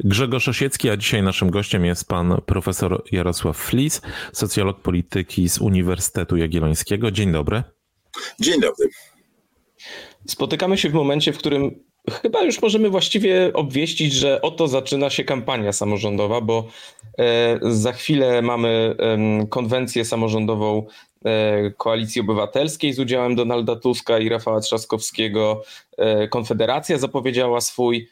Grzegorz Osiecki, a dzisiaj naszym gościem jest pan profesor Jarosław Flis, socjolog polityki z Uniwersytetu Jagiellońskiego. Dzień dobry. Dzień dobry. Spotykamy się w momencie, w którym chyba już możemy właściwie obwieścić, że oto zaczyna się kampania samorządowa, bo e, za chwilę mamy konwencję samorządową e, Koalicji Obywatelskiej z udziałem Donalda Tuska i Rafała Trzaskowskiego. E, Konfederacja zapowiedziała swój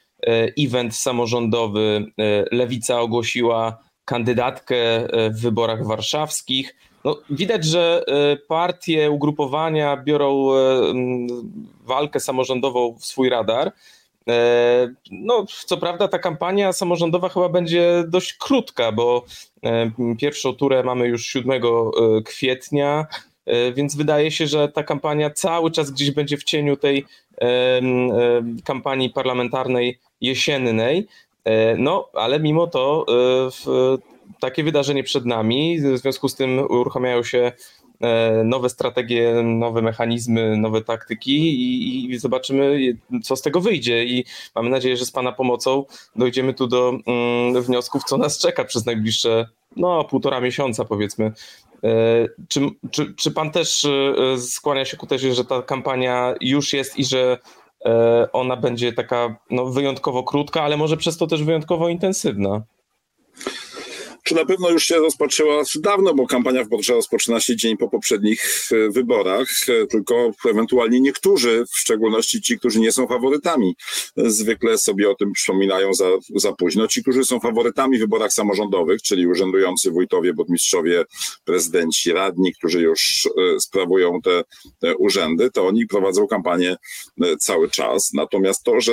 event samorządowy. Lewica ogłosiła kandydatkę w wyborach warszawskich. No, widać, że partie, ugrupowania biorą walkę samorządową w swój radar. E, no, co prawda ta kampania samorządowa chyba będzie dość krótka, bo e, pierwszą turę mamy już 7 e, kwietnia, więc wydaje się, że ta kampania cały czas gdzieś będzie w cieniu tej kampanii parlamentarnej jesiennej. No, ale mimo to takie wydarzenie przed nami, w związku z tym uruchamiają się E, nowe strategie, nowe mechanizmy, nowe taktyki i, i, zobaczymy, co z tego wyjdzie. I mamy nadzieję, że z Pana pomocą dojdziemy tu do mm, wniosków, co nas czeka przez najbliższe no, półtora miesiąca, powiedzmy. E, czy, czy, czy Pan też e, skłania się ku tezie, że ta kampania już jest i że ona będzie taka no, wyjątkowo krótka, ale może przez to też wyjątkowo intensywna? Na pewno już się rozpoczęła dawno, bo kampania wyborcza rozpoczyna się dzień po poprzednich e, wyborach, e, tylko ewentualnie niektórzy, w szczególności ci, którzy nie są faworytami, zwykle sobie o tym przypominają za, za późno. Ci, którzy są faworytami w wyborach samorządowych, czyli urzędujący wójtowie, burmistrzowie, prezydenci, radni, którzy już e, sprawują te urzędy, to oni prowadzą kampanię cały czas. Natomiast to, że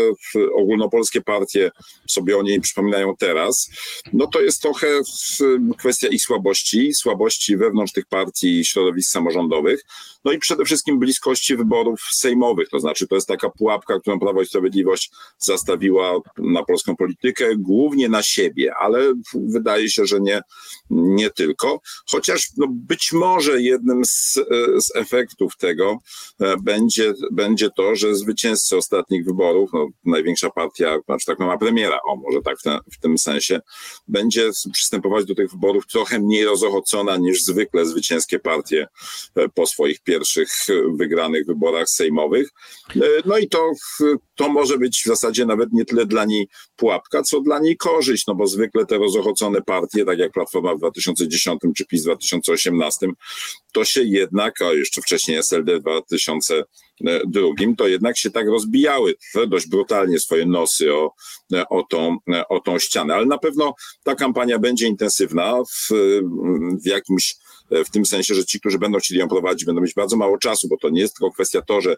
ogólnopolskie partie sobie o niej przypominają teraz, no to jest trochę kwestia ich słabości, słabości wewnątrz tych partii i środowisk samorządowych, no i przede wszystkim bliskości wyborów sejmowych, to znaczy to jest taka pułapka, którą Prawo i Sprawiedliwość zastawiła na polską politykę, głównie na siebie, ale wydaje się, że nie, nie tylko, chociaż no być może jednym z, z efektów tego e, będzie, będzie to, że zwycięzcy ostatnich wyborów, no, największa partia, znaczy tak ma premiera, o może tak w, ten, w tym sensie, będzie przystępować do tych wyborów trochę mniej rozochocona niż zwykle zwycięskie partie e, po swoich pierwszych e, wygranych wyborach sejmowych. E, no i to, to może być w zasadzie nawet nie tyle dla niej pułapka, co dla niej korzyść, no bo zwykle te rozochocone partie, tak jak Platforma w 2010 czy PiS w 2018, to się jednak, a jeszcze wcześniej SLD w 2002, to jednak się tak rozbijały dość brutalnie swoje nosy o, o, tą, o tą ścianę. Ale na pewno ta kampania będzie intensywna w, w jakimś w tym sensie, że ci, którzy będą chcieli ją prowadzić, będą mieć bardzo mało czasu, bo to nie jest tylko kwestia to, że,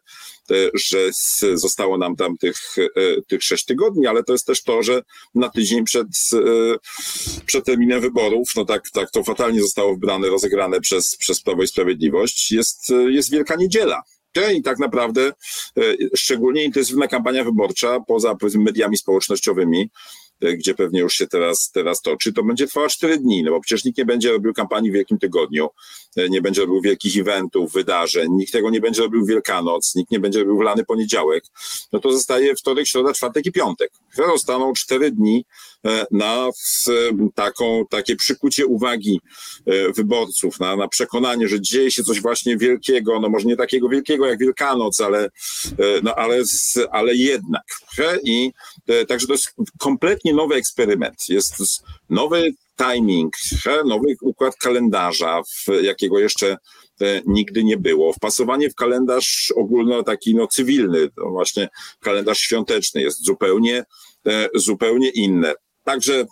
że zostało nam tam tych, e, tych sześć tygodni, ale to jest też to, że na tydzień przed, e, przed terminem wyborów, no tak, tak to fatalnie zostało wybrane, rozegrane przez, przez Prawo i Sprawiedliwość, jest, jest Wielka Niedziela. I tak naprawdę e, szczególnie intensywna kampania wyborcza poza mediami społecznościowymi E, gdzie pewnie już się teraz, teraz toczy, to będzie trwała cztery dni, no bo przecież nikt nie będzie robił kampanii w Wielkim Tygodniu, e, nie będzie robił wielkich eventów, wydarzeń, nikt tego nie będzie robił Wielkanoc, nikt nie będzie robił w lany poniedziałek, no to zostaje wtorek, środa, czwartek i piątek. Zostaną cztery dni e, na taką, takie przykucie uwagi wyborców, na, na przekonanie, że dzieje się coś właśnie wielkiego, no może nie takiego wielkiego jak Wielkanoc, ale, no ale, ale jednak. I także to jest kompletnie nowy eksperyment. Jest nowy timing, nowy układ kalendarza, jakiego jeszcze e, nigdy nie było. Wpasowanie w kalendarz ogólno taki no, cywilny, właśnie kalendarz świąteczny jest zupełnie, e, zupełnie inne. Także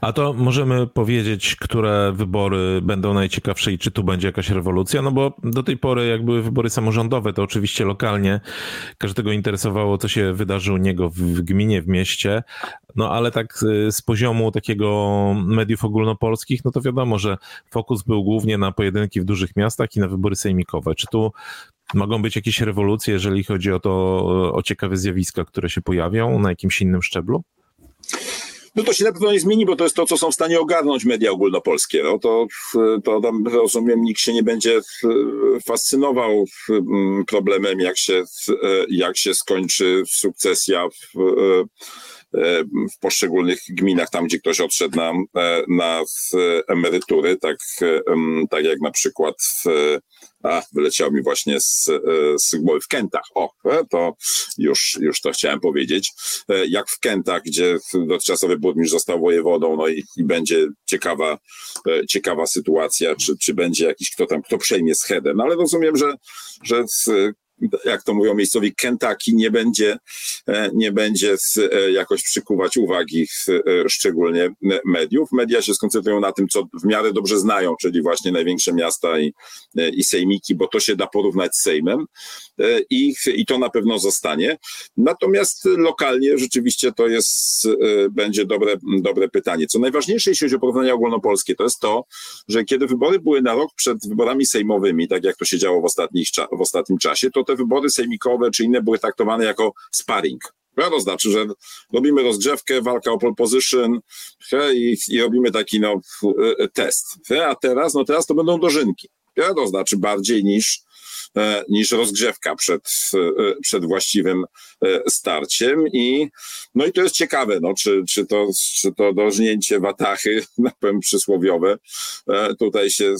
A to możemy powiedzieć, które wybory będą najciekawsze i czy tu będzie jakaś rewolucja? No bo do tej pory, jak były wybory samorządowe, to oczywiście lokalnie każdego interesowało, co się wydarzy u niego w gminie, w mieście. No ale tak z poziomu takiego mediów ogólnopolskich, no to wiadomo, że fokus był głównie na pojedynki w dużych miastach i na wybory sejmikowe. Czy tu mogą być jakieś rewolucje, jeżeli chodzi o to, o ciekawe zjawiska, które się pojawią na jakimś innym szczeblu? No to się na pewno nie zmieni, bo to jest to, co są w stanie ogarnąć media ogólnopolskie. No to, to tam rozumiem, nikt się nie będzie fascynował problemem, jak się, jak się skończy sukcesja w, w poszczególnych gminach, tam gdzie ktoś odszedł na, na emerytury, tak, tak jak na przykład w wyleciał mi właśnie z, e, z w Kętach. O, e, to już, już to chciałem powiedzieć. E, jak w Kętach, gdzie dotychczasowy burmistrz został wojewodą, no i, i będzie ciekawa, ciekawa sytuacja, czy, czy będzie jakiś kto tam, kto przejmie schedę. No ale rozumiem, że, że jak to mówią miejscowi, Kentucky nie będzie, e, nie będzie e, jakoś przykuwać uwagi e, szczególnie mediów. Media się skoncentrują na tym, co w miarę dobrze znają, czyli właśnie największe miasta i, i sejmiki, bo to się da porównać z Sejmem i, i to na pewno zostanie. Natomiast lokalnie rzeczywiście to jest, będzie dobre, dobre pytanie. Co najważniejsze, jeśli chodzi o porównania ogólnopolskie, to jest to, że kiedy wybory były na rok przed wyborami sejmowymi, tak jak to się działo w, ostatnich, w ostatnim czasie, to te wybory sejmikowe czy inne były traktowane jako sparring. To znaczy, że robimy rozgrzewkę, walka o pole position i, i robimy taki no, test. A teraz, no teraz to będą dożynki. To znaczy bardziej niż E, niż rozgrzewka przed, e, przed właściwym e, starciem i no i to jest ciekawe, no, czy, czy, to, czy to dożnięcie watachy, na powiem przysłowiowe, tutaj się,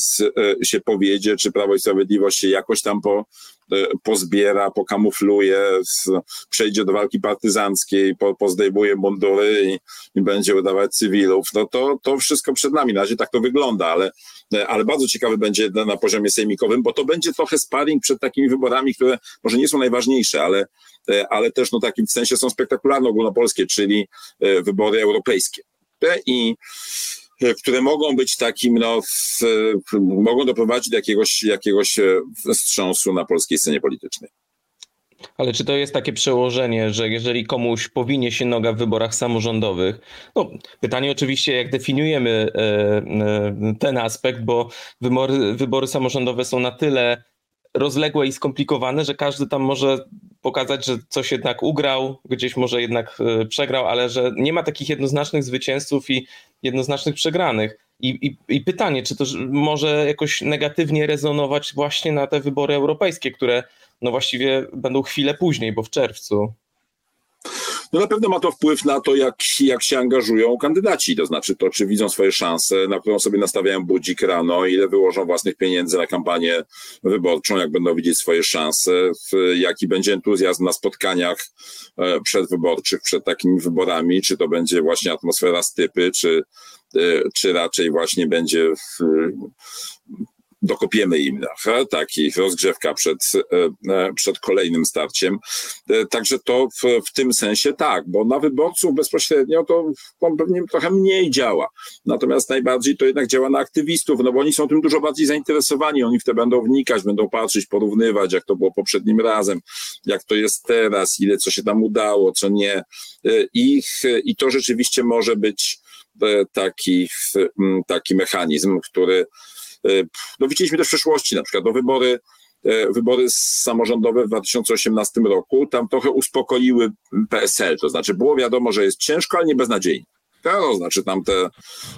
się powiedzie, czy Prawo i Sprawiedliwość się jakoś tam po, pozbiera, pokamufluje, przejdzie do walki partyzanckiej, po, pozdejmuje mundury i, i, będzie udawać cywilów. No to, to wszystko przed nami. Na razie tak to wygląda, ale, ale bardzo ciekawy będzie na, poziomie sejmikowym, bo to będzie trochę sparring przed takimi wyborami, które może nie są najważniejsze, ale, ale też no takim w sensie są spektakularne ogólnopolskie, czyli wybory europejskie. I które mogą być takim, no, w, mogą doprowadzić do jakiegoś, jakiegoś e, wstrząsu na polskiej scenie politycznej. Ale czy to jest takie przełożenie, że jeżeli komuś powinie się noga w wyborach samorządowych, no pytanie oczywiście, jak definiujemy e, ten aspekt, bo wybory, wybory samorządowe są na tyle rozległe i skomplikowane, że każdy tam może pokazać, że coś jednak ugrał, gdzieś może jednak e, przegrał, ale że nie ma takich jednoznacznych zwycięzców i jednoznacznych przegranych. I, i, I, pytanie, czy to może jakoś negatywnie rezonować właśnie na te wybory europejskie, które no właściwie będą chwilę później, bo w czerwcu. No na pewno ma to wpływ na to, jak, jak się angażują kandydaci, to znaczy to, czy widzą swoje szanse, na którą sobie nastawiają budzik rano, ile wyłożą własnych pieniędzy na kampanię wyborczą, jak będą widzieć swoje szanse, jaki będzie entuzjazm na spotkaniach e, przedwyborczych, przed takimi wyborami, czy to będzie właśnie atmosfera stypy, czy, e, czy raczej właśnie będzie dokopiemy im taki rozgrzewka przed, e, e, przed kolejnym starciem. E, także to w, w tym sensie tak, bo na wyborców bezpośrednio to on pewnie trochę mniej działa. Natomiast najbardziej to jednak działa na aktywistów, no bo oni są tym dużo bardziej zainteresowani, oni w to będą wnikać, będą patrzeć, porównywać, jak to było poprzednim razem, jak to jest teraz, ile co się tam udało, co nie. I, i to rzeczywiście może być taki, taki mechanizm, który no widzieliśmy też w przeszłości, na przykład do wybory e, wybory samorządowe w 2018 roku tam trochę uspokoiły PSL, to znaczy było wiadomo, że jest ciężko, ale nie beznadziejnie. To znaczy tam te,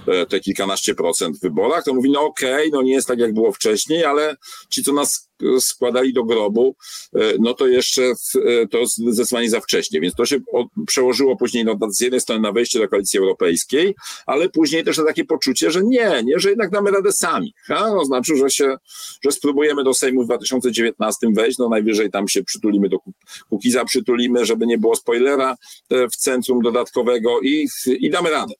e, te kilkanaście procent w wyborach, to mówi, no okej, okay, no nie jest tak jak było wcześniej, ale ci, co nas składali do grobu, e, no to jeszcze e, to zdecydowanie za wcześnie, więc to się przełożyło później no, z jednej strony na wejście do koalicji europejskiej, ale później też na takie poczucie, że nie, nie, że jednak damy radę sami. Ha? No, znaczy, że się, że spróbujemy do Sejmu w 2019 wejść, no najwyżej tam się przytulimy do Kukiza, przytulimy, żeby nie było spoilera e, w centrum dodatkowego i, i damy radę.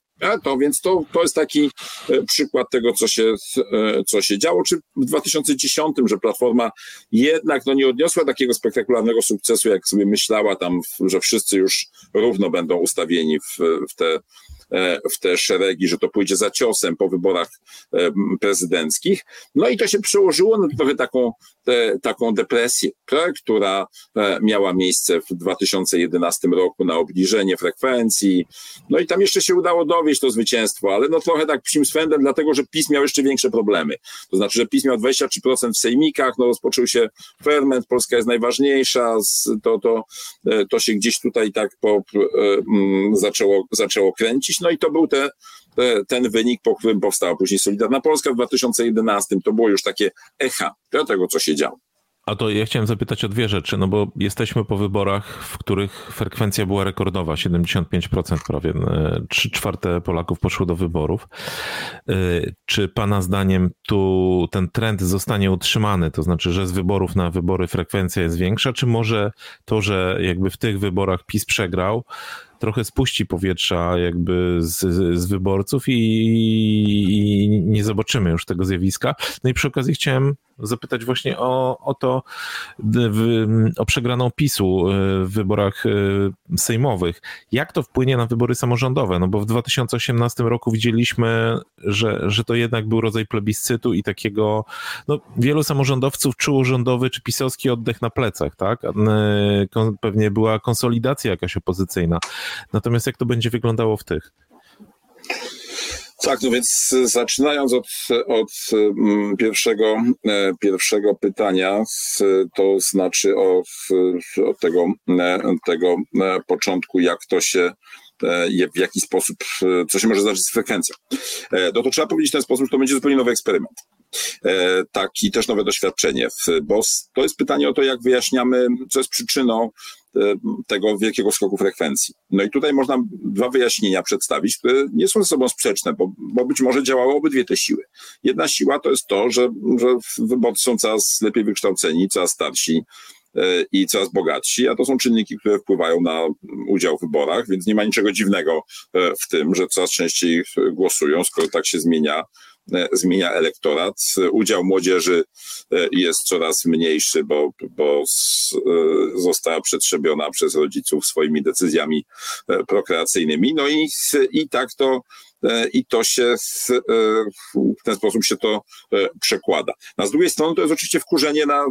To więc to, to jest taki e, przykład tego, co się, e, co się działo. Czy w 2010, że Platforma jednak no, nie odniosła takiego spektakularnego sukcesu, jak sobie myślała tam, że wszyscy już równo będą ustawieni w, w te w te szeregi, że to pójdzie za ciosem po wyborach prezydenckich. No i to się przełożyło na trochę taką, taką depresję, która miała miejsce w 2011 roku na obniżenie frekwencji. No i tam jeszcze się udało dowieść to zwycięstwo, ale no trochę tak psim swędem, dlatego że PiS miał jeszcze większe problemy. To znaczy, że PiS miał 23% w sejmikach, no rozpoczął się ferment, Polska jest najważniejsza, to, to, e, to się gdzieś tutaj tak po, e, zaczęło, zaczęło kręcić, no i to był te, ten wynik, po którym powstała później Solidarna Polska w 2011. To było już takie echa tego, co się działo. A to ja chciałem zapytać o dwie rzeczy, no bo jesteśmy po wyborach, w których frekwencja była rekordowa, 75% prawie, e, trzy czwarte Polaków poszło do wyborów. E, czy pana zdaniem tu ten trend zostanie utrzymany, to znaczy, że z wyborów na wybory frekwencja jest większa, czy może to, że jakby w tych wyborach PiS przegrał, trochę spuści powietrza jakby z, z wyborców i, i, nie zobaczymy już tego zjawiska. No i przy okazji chciałem zapytać właśnie o, o to, w, o przegraną PiSu e, w wyborach e, sejmowych. Jak to wpłynie na wybory samorządowe? No bo w 2018 roku widzieliśmy, że, że to jednak był rodzaj plebiscytu i takiego, no wielu samorządowców czuło rządowy czy pisowski oddech na plecach, tak? E, pewnie była konsolidacja jakaś opozycyjna. Natomiast jak to będzie wyglądało w tych? Tak, no więc zaczynając od, od mm, pierwszego, e, pierwszego pytania, to znaczy od, od tego, e, tego e, początku, jak to się w jaki sposób, co się może zdarzyć z frekwencją. No to trzeba powiedzieć w ten sposób, że to będzie zupełnie nowy eksperyment. Taki też nowe doświadczenie, bo to jest pytanie o to, jak wyjaśniamy, co jest przyczyną E, tego wielkiego skoku frekwencji. No i tutaj można dwa wyjaśnienia przedstawić, które nie są ze sobą sprzeczne, bo, bo być może działały obydwie te siły. Jedna siła to jest to, że, że wyborcy są coraz lepiej wykształceni, coraz starsi, e, i coraz bogatsi, a to są czynniki, które wpływają na udział w wyborach, więc nie ma niczego dziwnego e, w tym, że coraz częściej głosują, skoro tak się zmienia E, zmienia elektorat. Udział młodzieży e, jest coraz mniejszy, bo, bo e, została przetrzebiona przez rodziców swoimi decyzjami prokreacyjnymi. No i, i tak to E, i to się e, w ten sposób się to e, przekłada. A z drugiej strony to jest oczywiście wkurzenie na,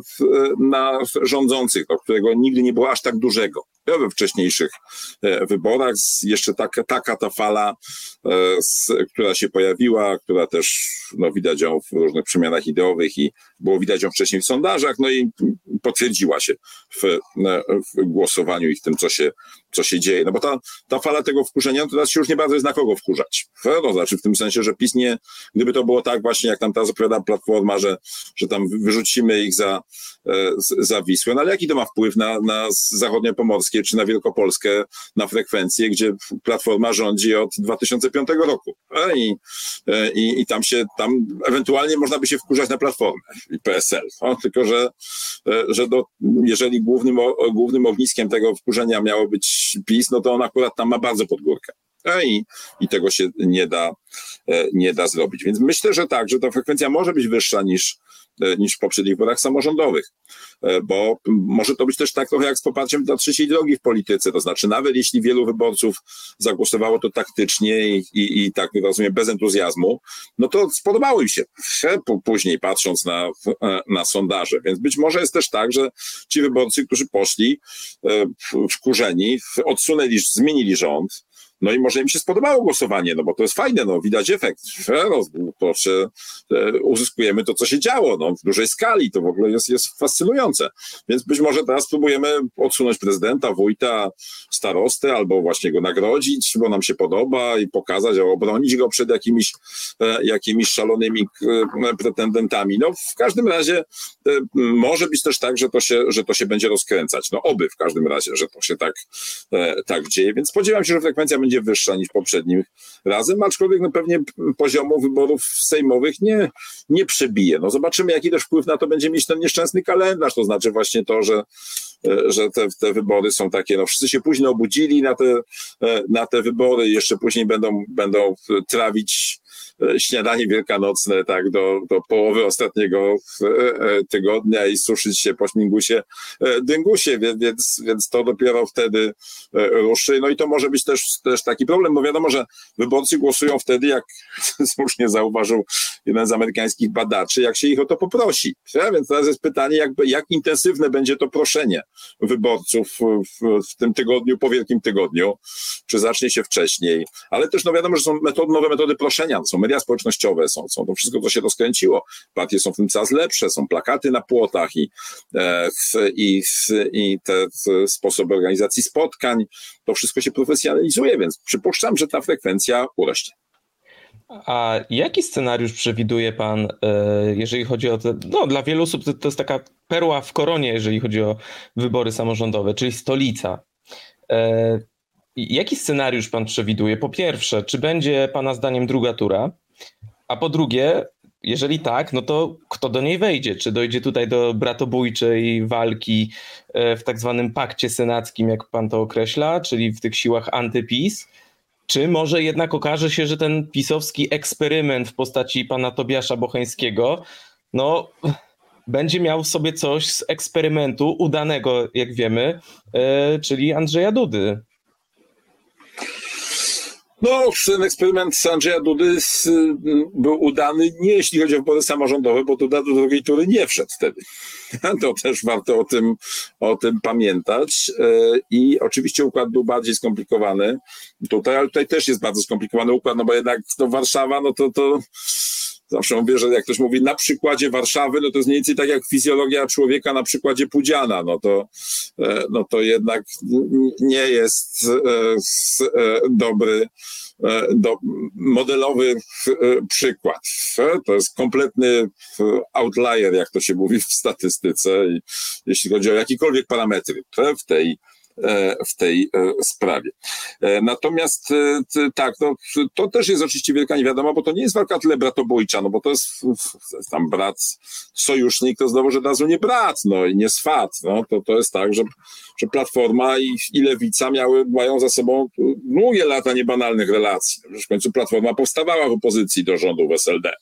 na rządzących, do którego nigdy nie było aż tak dużego. We wcześniejszych wyborach jeszcze taka, taka ta fala, która się pojawiła, która też no, widać ją w różnych przemianach ideowych i było widać ją wcześniej w sondażach, no i potwierdziła się w, w głosowaniu i w tym, co się, co się dzieje. No bo ta, ta fala tego wkurzenia, to teraz się już nie bardzo jest na kogo wkurzać. To znaczy w tym sensie, że PiS nie, gdyby to było tak właśnie, jak tam ta zapowiada Platforma, że, że tam wyrzucimy ich za, e, za Wisłę, no ale jaki to ma wpływ na, na zachodniopomorskie czy na Wielkopolskę, na frekwencję, gdzie Platforma rządzi od 2005 roku. E, I, e, i, i tam się, tam ewentualnie można by się wkurzać na Platformę PSL. No, tylko, że, że do, jeżeli głównym, głównym ogniskiem tego wkurzenia miało być PiS, no to on akurat tam ma bardzo pod górkę i, i tego się nie da, e, nie da zrobić. Więc myślę, że tak, że ta frekwencja może być wyższa niż, e, niż w poprzednich wyborach samorządowych, e, bo może to być też tak trochę jak z poparciem dla trzeciej drogi w polityce, to znaczy nawet jeśli wielu wyborców zagłosowało to taktycznie i, i, i tak rozumiem bez entuzjazmu, no to spodobało im się później patrząc na, na sondaże, więc być może jest też tak, że ci wyborcy, którzy poszli wkurzeni, odsunęli, zmienili rząd, no i może im się spodobało głosowanie, no bo to jest fajne, no widać efekt. No, proszę, e, uzyskujemy to, co się działo, no w dużej skali, to w ogóle jest, jest fascynujące. Więc być może teraz spróbujemy odsunąć prezydenta, wójta, starostę, albo właśnie go nagrodzić, bo nam się podoba i pokazać, obronić go przed jakimiś, e, jakimiś szalonymi e, pretendentami. No w każdym razie może być też tak, że to się, że to się będzie rozkręcać. No oby w każdym razie, że to się tak, tak dzieje, więc spodziewam się, że frekwencja będzie będzie wyższa niż poprzednim razem, aczkolwiek no pewnie poziomu wyborów sejmowych nie, nie przebije. No zobaczymy, jaki też wpływ na to będzie mieć ten nieszczęsny kalendarz, to znaczy właśnie to, że, że te, te wybory są takie, no wszyscy się późno obudzili na te, e, na te wybory, jeszcze później będą, będą trawić śniadanie wielkanocne, tak, do, do połowy ostatniego tygodnia i suszyć się po śmigusie dyngusie, więc, więc to dopiero wtedy ruszy. No i to może być też, też taki problem, bo wiadomo, że wyborcy głosują wtedy, jak słusznie zauważył jeden z amerykańskich badaczy, jak się ich o to poprosi. Więc teraz jest pytanie, jakby, jak intensywne będzie to proszenie wyborców w, w tym tygodniu, po Wielkim Tygodniu, czy zacznie się wcześniej. Ale też no wiadomo, że są nowe metody proszenia, są media społecznościowe, są, są to wszystko, co się rozkręciło. Partie są w tym coraz lepsze, są plakaty na płotach i, e, i, i te sposoby organizacji spotkań. To wszystko się profesjonalizuje, więc przypuszczam, że ta frekwencja urośnie. A jaki scenariusz przewiduje Pan, e, jeżeli chodzi o te, no dla wielu osób to, to jest taka perła w koronie, jeżeli chodzi o wybory samorządowe, czyli stolica. E, jaki scenariusz Pan przewiduje? Po pierwsze, czy będzie Pana zdaniem druga tura? A po drugie, jeżeli tak, no to kto do niej wejdzie? Czy dojdzie tutaj do bratobójczej walki e, w tak zwanym pakcie senackim, jak Pan to określa, czyli w tych siłach antypis? Czy może jednak okaże się, że ten pisowski eksperyment w postaci pana Tobiasza Bocheńskiego, no, będzie miał w sobie coś z eksperymentu udanego, jak wiemy, yy, czyli Andrzeja Dudy? No, ten eksperyment Andrzeja Dudy był udany nie jeśli chodzi o wybory samorządowe, bo Duda do drugiej tury nie wszedł wtedy. To też warto o tym, o tym pamiętać. E, I oczywiście układ był bardziej skomplikowany tutaj, ale tutaj też jest bardzo skomplikowany układ, no bo jednak to Warszawa, no to, to zawsze mówię, że jak ktoś mówi na przykładzie Warszawy, no to jest mniej więcej tak jak fizjologia człowieka na przykładzie Pudziana, no to, e, no to jednak nie jest e, dobry do, modelowy przykład. To jest kompletny outlier, jak to się mówi w statystyce, jeśli chodzi o jakiekolwiek parametry w tej E, w tej e, sprawie. E, natomiast tak, no, to też jest oczywiście wielka niewiadoma, bo to nie jest walka tyle bratobójcza, no bo to jest tam brat, sojusznik, to znowu, że od razu nie brat, no i nie swat, no to, to jest tak, że, że Platforma i, i Lewica miały, mają za sobą długie lata niebanalnych relacji. Przecież w końcu Platforma powstawała w opozycji do rządu w SLD.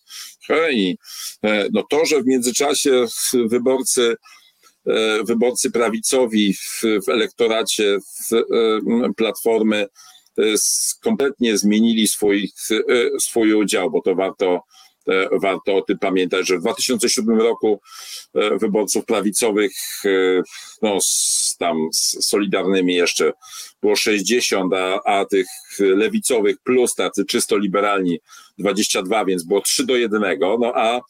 I no to, że w międzyczasie wyborcy E, wyborcy prawicowi w, w elektoracie w, e, Platformy e, kompletnie zmienili swój, swój udział, bo to warto, warto o tym pamiętać, że w 2007 roku wyborców prawicowych, no z, tam z Solidarnymi jeszcze było 60, a, a tych lewicowych plus tacy czysto liberalni 22, więc było 3 do 1, no a,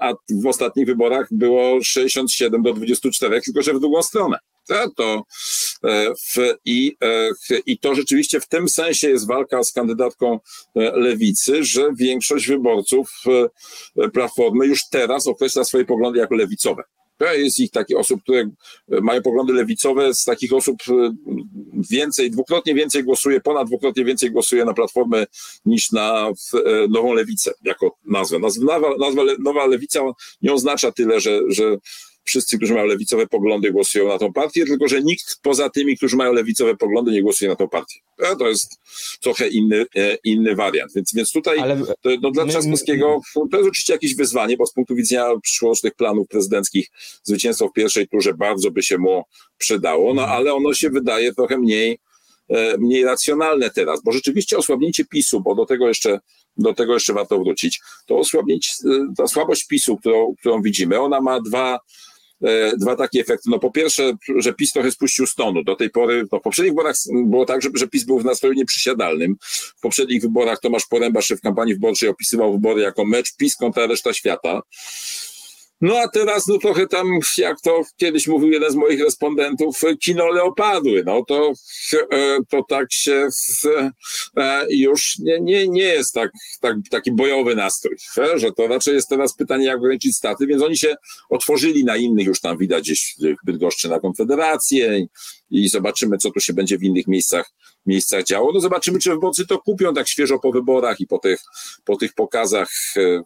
a w ostatnich wyborach było 67 do 24, tylko że w drugą stronę. To, e, w, i, e, I to rzeczywiście w tym sensie jest walka z kandydatką e, lewicy, że większość wyborców Platformy już teraz określa swoje poglądy jako lewicowe. Jest ich takich osób, które mają poglądy lewicowe, z takich osób e, więcej, dwukrotnie więcej głosuje, ponad dwukrotnie więcej głosuje na Platformę niż na e, Nową Lewicę jako nazwę. Nazwa, nazwa Nowa Lewica nie oznacza tyle, że, że wszyscy, którzy mają lewicowe poglądy, głosują na tą partię, tylko że nikt poza tymi, którzy mają lewicowe poglądy, nie głosuje na tą partię. To jest trochę inny, e, inny wariant. Więc, więc tutaj Ale no, dla Trzaskowskiego to jest oczywiście jakieś wyzwanie, bo z punktu widzenia przyszłorocznych planów prezydenckich zwycięstwo w pierwszej turze bardzo by się mu przydało, no ale ono się wydaje trochę mniej e, mniej racjonalne teraz, bo rzeczywiście osłabnięcie PiSu, bo do tego jeszcze, do tego jeszcze warto wrócić, to osłabnięcie, e, ta słabość PiSu, którą, którą widzimy, ona ma dwa, dwa takie efekty. No po pierwsze, że PiS trochę spuścił stonu. Do tej pory, no w poprzednich wyborach było tak, że, że PiS był w nastroju nieprzysiadalnym. W poprzednich wyborach Tomasz Poręba, szef kampanii wyborczej, opisywał wybory jako mecz PiS kontra reszta świata. No a teraz, no trochę tam, jak to kiedyś mówił jeden z moich respondentów, kino leopadły. No to, e, to tak się e, już nie, nie, nie jest tak, tak, taki bojowy nastrój, e, że to raczej jest teraz pytanie, jak ograniczyć staty, więc oni się otworzyli na innych, już tam widać gdzieś w Bydgoszczy na Konfederację i zobaczymy, co tu się będzie w innych miejscach, miejscach działo. No zobaczymy, czy wyborcy to kupią tak świeżo po wyborach i po tych, po tych pokazach e,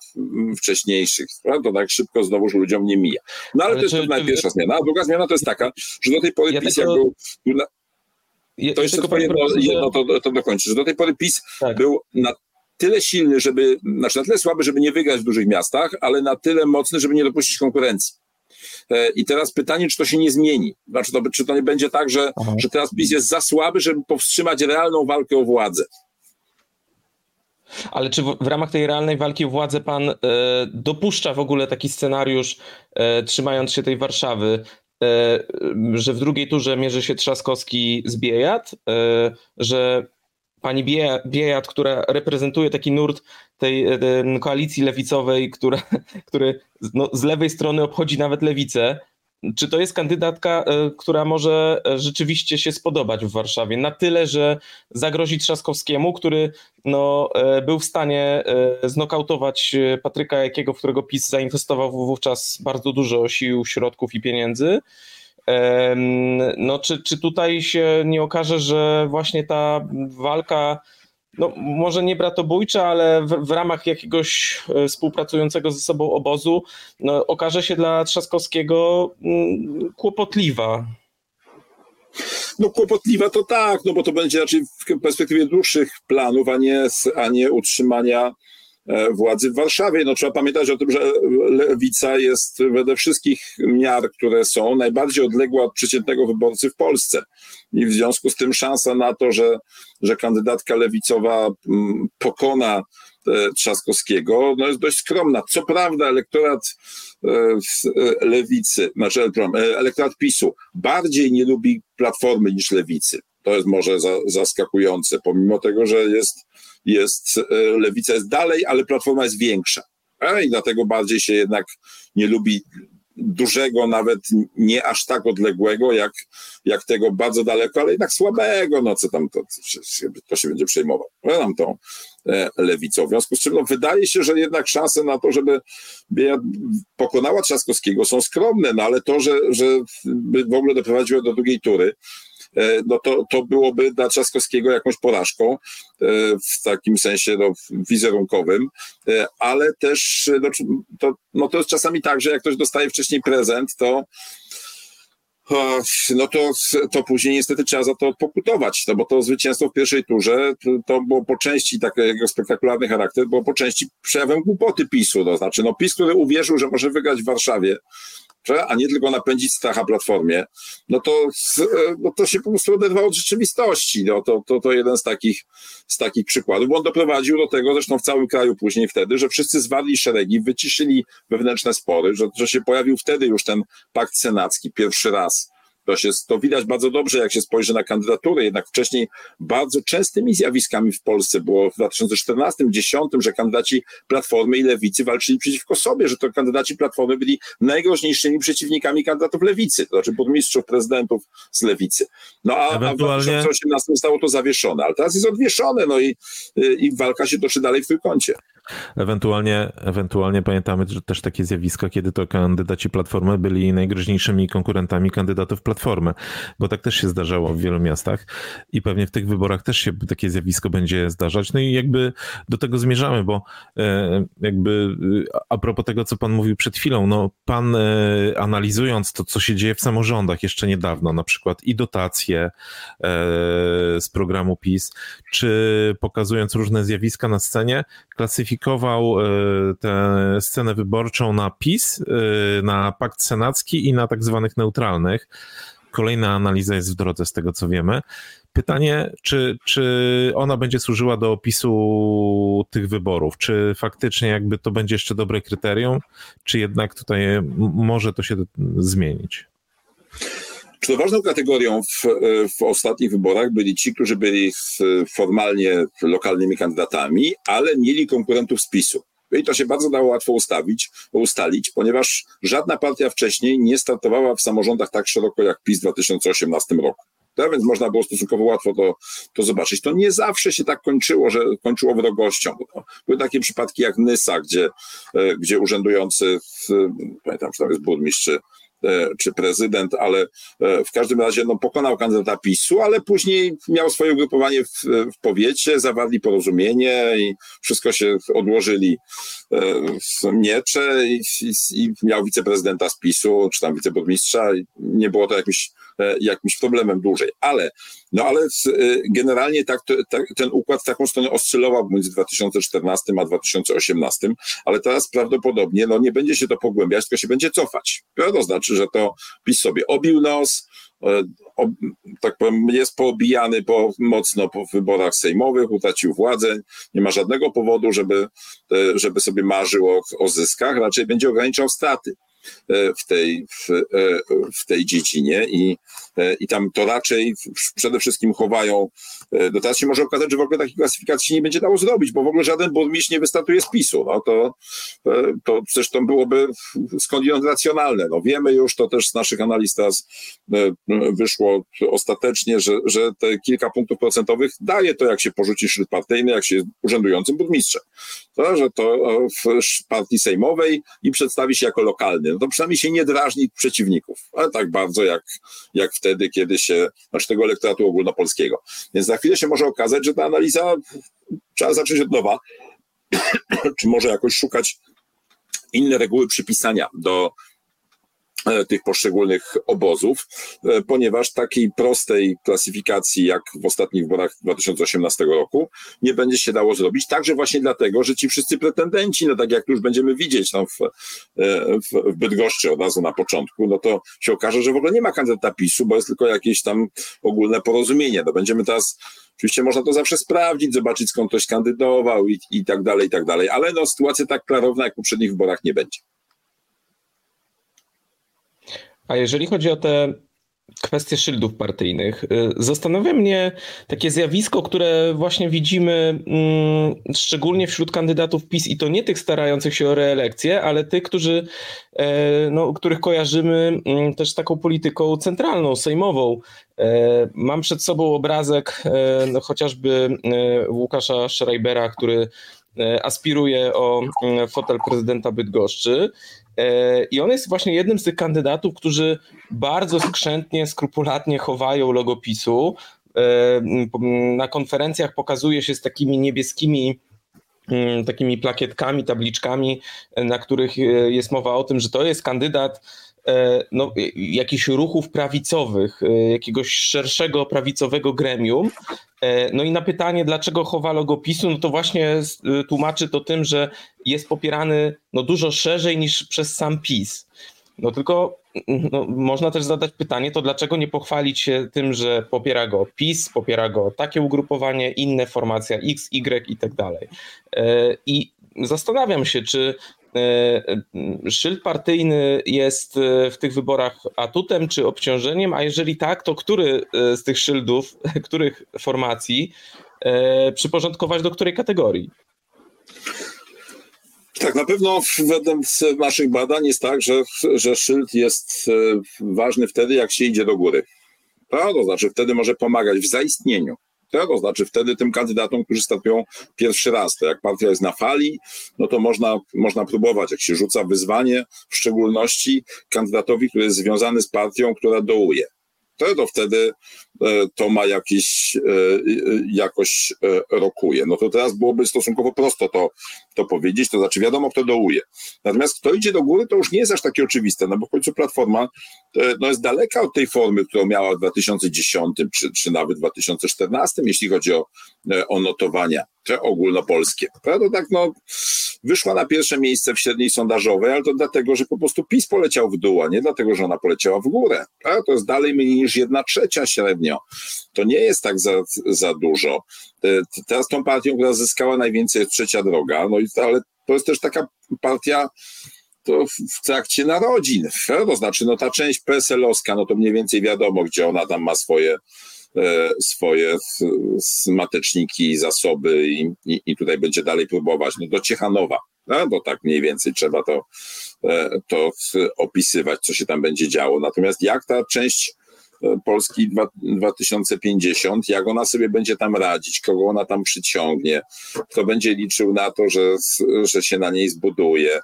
wcześniejszych. To tak szybko znowuż ludziom nie mija. No ale, ale to jest pewna pierwsza zmiana. A druga zmiana to jest taka, że do tej pory ja PiS jak był... to jeszcze tylko jedno, jedno to, to dokończę, że do tej pory PiS tak. był na tyle silny, żeby, znaczy na tyle słaby, żeby nie wygrać w dużych miastach, ale na tyle mocny, żeby nie dopuścić konkurencji. E, I teraz pytanie, czy to się nie zmieni? Znaczy, to, czy to nie będzie tak, że, że teraz PiS jest za słaby, żeby powstrzymać realną walkę o władzę? Ale czy w, w, ramach tej realnej walki o władzę pan e, dopuszcza w ogóle taki scenariusz, e, trzymając się tej Warszawy, e, że w drugiej turze mierzy się Trzaskowski z Biejat, e, że pani Biejat, która reprezentuje taki nurt tej e, koalicji lewicowej, która, który no, z lewej strony obchodzi nawet lewicę, czy to jest kandydatka, e, która może e, rzeczywiście się spodobać w Warszawie na tyle, że zagrozi Trzaskowskiemu, który no, był w stanie znokautować Patryka Jakiego, w którego PiS zainwestował wówczas bardzo dużo sił, środków i pieniędzy. No, czy, czy tutaj się nie okaże, że właśnie ta walka no, może nie bratobójcza, ale w, w, ramach jakiegoś e, współpracującego ze sobą obozu no, okaże się dla Trzaskowskiego mm, kłopotliwa. No kłopotliwa to tak, no bo to będzie raczej w perspektywie dłuższych planów, a nie, a nie utrzymania władzy w Warszawie. No, trzeba pamiętać o tym, że lewica jest wedle wszystkich miar, które są, najbardziej odległa od przeciętnego wyborcy w Polsce. I w związku z tym szansa na to, że, że kandydatka lewicowa mm, pokona e, Trzaskowskiego, no jest dość skromna. Co prawda elektorat e, lewicy, znaczy elektorat PiSu bardziej nie lubi Platformy niż lewicy. To jest może za, zaskakujące, pomimo tego, że jest jest, e, lewica jest dalej, ale platforma jest większa. I dlatego bardziej się jednak nie lubi dużego, nawet nie aż tak odległego, jak, jak tego bardzo daleko, ale jednak słabego, no co tam, to, to się będzie przejmował. Nam tą e, lewicą. W związku z czym no, wydaje się, że jednak szanse na to, żeby pokonała Trzaskowskiego są skromne, no ale to, że, że w ogóle doprowadziło do drugiej tury, no to, to byłoby dla Trzaskowskiego jakąś porażką e, w takim sensie no, wizerunkowym, e, ale też no, to, no to jest czasami tak, że jak ktoś dostaje wcześniej prezent, to no to, to później niestety trzeba za to pokutować, no bo to zwycięstwo w pierwszej turze to było po części takiego spektakularny charakter, było po części przejawem głupoty PiSu, to znaczy no PiS, który uwierzył, że może wygrać w Warszawie, a nie tylko napędzić stracha platformie, no to, no to się po prostu oderwał od rzeczywistości. No to, to, to jeden z takich, z takich przykładów, bo on doprowadził do tego, zresztą w całym kraju później wtedy, że wszyscy zwarli szeregi, wyciszyli wewnętrzne spory, że, że się pojawił wtedy już ten pakt senacki pierwszy raz to, się, to widać bardzo dobrze, jak się spojrzy na kandydatury. Jednak wcześniej bardzo częstymi zjawiskami w Polsce było w 2014-2010, że kandydaci Platformy i Lewicy walczyli przeciwko sobie, że to kandydaci Platformy byli najgroźniejszymi przeciwnikami kandydatów Lewicy, to znaczy burmistrzów, prezydentów z Lewicy. No a, Ewentualnie... a w 2018 zostało to zawieszone, ale teraz jest odwieszone, no i, i walka się toczy dalej w trójkącie. Ewentualnie, ewentualnie pamiętamy że też takie zjawiska, kiedy to kandydaci Platformy byli najgroźniejszymi konkurentami kandydatów Platformy, bo tak też się zdarzało w wielu miastach i pewnie w tych wyborach też się takie zjawisko będzie zdarzać. No i jakby do tego zmierzamy, bo e, jakby e, a propos tego, co pan mówił przed chwilą, no pan e, analizując to, co się dzieje w samorządach jeszcze niedawno, na przykład i dotacje z programu PiS, czy pokazując różne zjawiska na scenie, klasyfikując zweryfikował e, tę scenę wyborczą na PiS, e, na pakt senacki i na tak zwanych neutralnych. Kolejna analiza jest w drodze, z tego co wiemy. Pytanie, czy, czy ona będzie służyła do opisu tych wyborów? Czy faktycznie jakby to będzie jeszcze dobre kryterium, czy jednak tutaj może to się zmienić? Czy ważną kategorią w, w ostatnich wyborach byli ci, którzy byli formalnie lokalnymi kandydatami, ale mieli konkurentów z PiSu. I to się bardzo dało łatwo ustawić, ustalić, ponieważ żadna partia wcześniej nie startowała w samorządach tak szeroko jak PiS w 2018 roku. Tak więc można było stosunkowo łatwo to, to zobaczyć. To nie zawsze się tak kończyło, że kończyło wrogością. Były takie przypadki jak Nysa, gdzie, e, gdzie urzędujący, pamiętam, że tam jest burmistrz czy, E, czy prezydent, ale e, w każdym razie no, pokonał kandydata PiSu, ale później miał swoje ugrupowanie w, w powiecie, zawarli porozumienie i wszystko się odłożyli miecze i, i, i miał wiceprezydenta z PiSu, czy tam wiceburmistrza. Nie było to jakimś, jakimś problemem dłużej. Ale, no ale generalnie tak, tak, ten układ w taką stronę oscylował między 2014 a 2018, ale teraz prawdopodobnie no, nie będzie się to pogłębiać, tylko się będzie cofać. To znaczy, że to PiS sobie obił nos, o, tak powiem, jest poobijany po, mocno po wyborach sejmowych, utracił władzę, nie ma żadnego powodu, żeby, e, żeby sobie marzył o, o zyskach, raczej będzie ograniczał straty. E, w tej, w, e, w tej dziedzinie i, e, i tam to raczej przede wszystkim chowają. No teraz się może okazać, że w ogóle takiej klasyfikacji nie będzie dało zrobić, bo w ogóle żaden burmistrz nie wystartuje z PiSu. No to, to zresztą byłoby skądinąd racjonalne. No wiemy już, to też z naszych analiz teraz wyszło ostatecznie, że, że te kilka punktów procentowych daje to, jak się porzuci szczyt partyjny, jak się urzędującym burmistrzem. Że to w partii sejmowej i przedstawi się jako lokalny no to przynajmniej się nie drażni przeciwników, ale tak bardzo jak, jak wtedy, kiedy się, znaczy tego elektoratu ogólnopolskiego. Więc za chwilę się może okazać, że ta analiza trzeba zacząć od nowa, czy może jakoś szukać inne reguły przypisania do tych poszczególnych obozów, e, ponieważ takiej prostej klasyfikacji jak w ostatnich wyborach 2018 roku nie będzie się dało zrobić, także właśnie dlatego, że ci wszyscy pretendenci, no tak jak już będziemy widzieć tam w, e, w, w Bydgoszczy od razu na początku, no to się okaże, że w ogóle nie ma kandydata PiSu, bo jest tylko jakieś tam ogólne porozumienie. No będziemy teraz Oczywiście można to zawsze sprawdzić, zobaczyć skąd ktoś kandydował i, i tak dalej, i tak dalej, ale no sytuacja tak klarowna jak w poprzednich wyborach nie będzie. A jeżeli chodzi o te kwestie szyldów partyjnych, y, zastanawia mnie takie zjawisko, które właśnie widzimy mm, szczególnie wśród kandydatów PiS i to nie tych starających się o reelekcję, ale tych, którzy, e, no, których kojarzymy mm, też taką polityką centralną, sejmową. E, mam przed sobą obrazek e, no, chociażby Łukasza Schreibera, który aspiruje o mm, fotel prezydenta Bydgoszczy I on jest właśnie jednym z tych kandydatów, którzy bardzo skrzętnie, skrupulatnie chowają logopisu. E, na konferencjach pokazuje się z takimi niebieskimi mm, takimi plakietkami, tabliczkami, na których e, jest mowa o tym, że to jest kandydat no, jakichś ruchów prawicowych, jakiegoś szerszego prawicowego gremium. No i na pytanie, dlaczego chowa logopisu, no to właśnie tłumaczy to tym, że jest popierany no, dużo szerzej niż przez sam PiS. No tylko no, można też zadać pytanie, to dlaczego nie pochwalić się tym, że popiera go PiS, popiera go takie ugrupowanie, inne formacja X, Y i tak dalej. E, I zastanawiam się, czy e, szyld partyjny jest e, w tych wyborach atutem czy obciążeniem, a jeżeli tak, to który z tych szyldów, których formacji przyporządkować do której kategorii? Tak, na pewno wedle naszych badań jest tak, że, że szyld jest e, ważny wtedy, jak się idzie do góry. To znaczy wtedy może pomagać w zaistnieniu. To znaczy wtedy tym kandydatom, którzy startują pierwszy raz, to jak partia jest na fali, no to można, można próbować, jak się rzuca wyzwanie, w szczególności kandydatowi, który jest związany z partią, która dołuje to, to wtedy e, to ma jakiś, e, jakoś e, rokuje. No to teraz byłoby stosunkowo prosto to, to powiedzieć, to znaczy wiadomo, kto dołuje. Natomiast kto idzie do góry, to już nie jest aż takie oczywiste, no bo w końcu Platforma no jest daleka od tej formy, którą miała w 2010 czy, czy nawet 2014, jeśli chodzi o, o notowania ogólnopolskie. To tak no, wyszła na pierwsze miejsce w średniej sondażowej, ale to dlatego, że po prostu PiS poleciał w dół, a nie dlatego, że ona poleciała w górę. To jest dalej mniej niż jedna trzecia średnio. To nie jest tak za, za dużo. E, teraz tą partią, która zyskała najwięcej jest trzecia droga, no i ale to jest też taka partia, to w trakcie narodzin. To znaczy, no ta część PSL-owska, no to mniej więcej wiadomo, gdzie ona tam ma swoje swoje mateczniki, zasoby i, i, i tutaj będzie dalej próbować. No do Ciechanowa, no, bo tak mniej więcej trzeba to, e, to opisywać, co się tam będzie działo. Natomiast jak ta część e, Polski 2050, jak ona sobie będzie tam radzić, kogo ona tam przyciągnie, kto będzie liczył na to, że, że się na niej zbuduje,